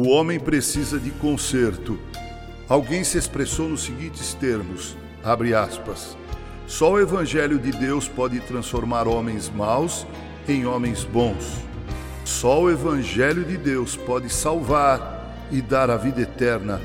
O homem precisa de conserto. Alguém se expressou nos seguintes termos: abre aspas. Só o evangelho de Deus pode transformar homens maus em homens bons. Só o evangelho de Deus pode salvar e dar a vida eterna.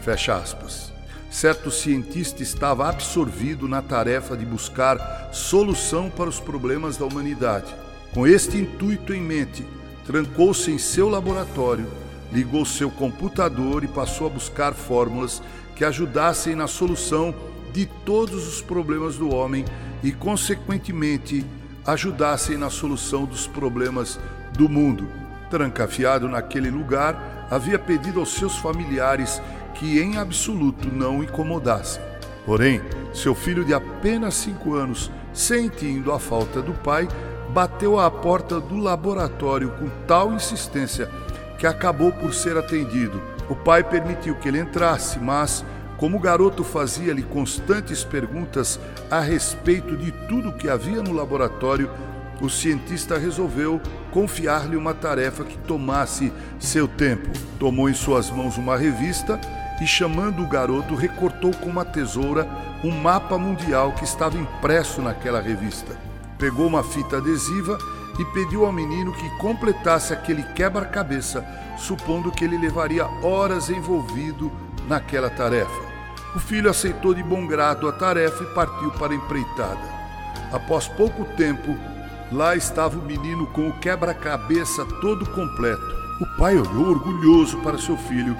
Fecha aspas. Certo cientista estava absorvido na tarefa de buscar solução para os problemas da humanidade. Com este intuito em mente, trancou-se em seu laboratório, ligou seu computador e passou a buscar fórmulas que ajudassem na solução de todos os problemas do homem e, consequentemente, ajudassem na solução dos problemas do mundo. Trancafiado naquele lugar, havia pedido aos seus familiares que em absoluto não incomodassem. Porém, seu filho de apenas cinco anos, sentindo a falta do pai, bateu à porta do laboratório com tal insistência que acabou por ser atendido. O pai permitiu que ele entrasse, mas, como o garoto fazia-lhe constantes perguntas a respeito de tudo que havia no laboratório, o cientista resolveu confiar-lhe uma tarefa que tomasse seu tempo. Tomou em suas mãos uma revista e, chamando o garoto, recortou com uma tesoura um mapa mundial que estava impresso naquela revista. Pegou uma fita adesiva e pediu ao menino que completasse aquele quebra-cabeça, supondo que ele levaria horas envolvido naquela tarefa. O filho aceitou de bom grado a tarefa e partiu para a empreitada. Após pouco tempo, lá estava o menino com o quebra-cabeça todo completo. O pai olhou orgulhoso para seu filho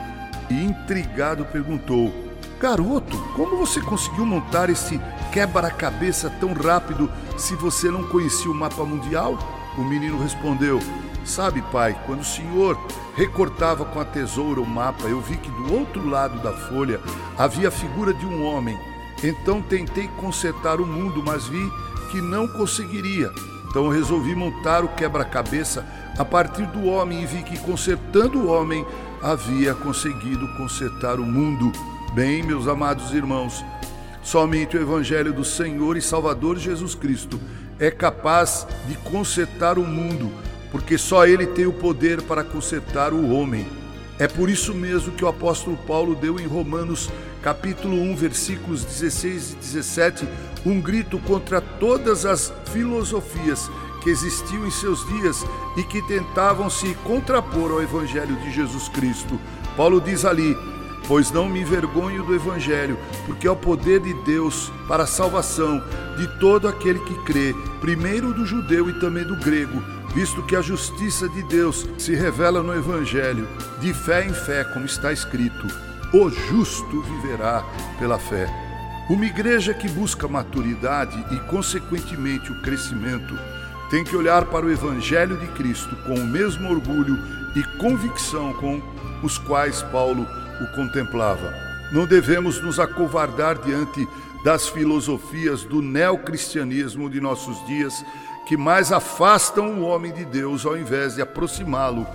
e, intrigado, perguntou: Garoto, como você conseguiu montar esse quebra-cabeça tão rápido se você não conhecia o mapa mundial? O menino respondeu: Sabe, pai, quando o senhor recortava com a tesoura o mapa, eu vi que do outro lado da folha havia a figura de um homem. Então tentei consertar o mundo, mas vi que não conseguiria. Então resolvi montar o quebra-cabeça a partir do homem e vi que consertando o homem havia conseguido consertar o mundo. Bem, meus amados irmãos, somente o Evangelho do Senhor e Salvador Jesus Cristo é capaz de consertar o mundo, porque só Ele tem o poder para consertar o homem. É por isso mesmo que o apóstolo Paulo deu em Romanos capítulo 1, versículos 16 e 17, um grito contra todas as filosofias que existiam em seus dias e que tentavam se contrapor ao evangelho de Jesus Cristo. Paulo diz ali: pois não me envergonho do Evangelho, porque é o poder de Deus para a salvação de todo aquele que crê, primeiro do judeu e também do grego, visto que a justiça de Deus se revela no Evangelho, de fé em fé, como está escrito: o justo viverá pela fé. Uma igreja que busca maturidade e, consequentemente, o crescimento, tem que olhar para o Evangelho de Cristo com o mesmo orgulho e convicção com os quais Paulo o contemplava. Não devemos nos acovardar diante das filosofias do neocristianismo de nossos dias, que mais afastam o homem de Deus ao invés de aproximá-lo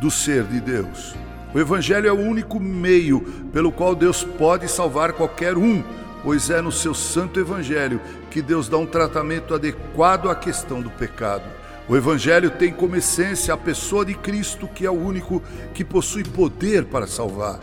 do ser de Deus. O Evangelho é o único meio pelo qual Deus pode salvar qualquer um, pois é no seu santo Evangelho que Deus dá um tratamento adequado à questão do pecado. O Evangelho tem como essência a pessoa de Cristo, que é o único que possui poder para salvar.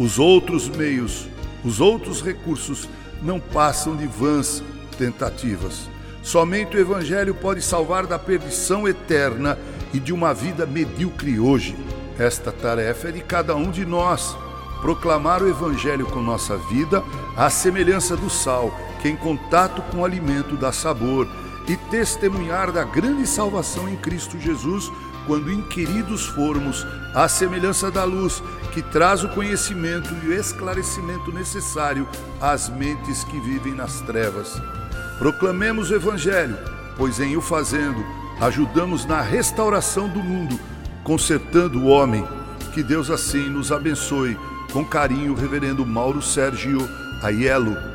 Os outros meios, os outros recursos não passam de vãs tentativas. Somente o Evangelho pode salvar da perdição eterna e de uma vida medíocre hoje. Esta tarefa é de cada um de nós. Proclamar o Evangelho com nossa vida, à semelhança do sal, que em contato com o alimento dá sabor, e testemunhar da grande salvação em Cristo Jesus quando inquiridos formos, à semelhança da luz que traz o conhecimento e o esclarecimento necessário às mentes que vivem nas trevas. Proclamemos o Evangelho, pois em o fazendo, ajudamos na restauração do mundo, consertando o homem. Que Deus assim nos abençoe. Com carinho, Reverendo Mauro Sérgio Aiello.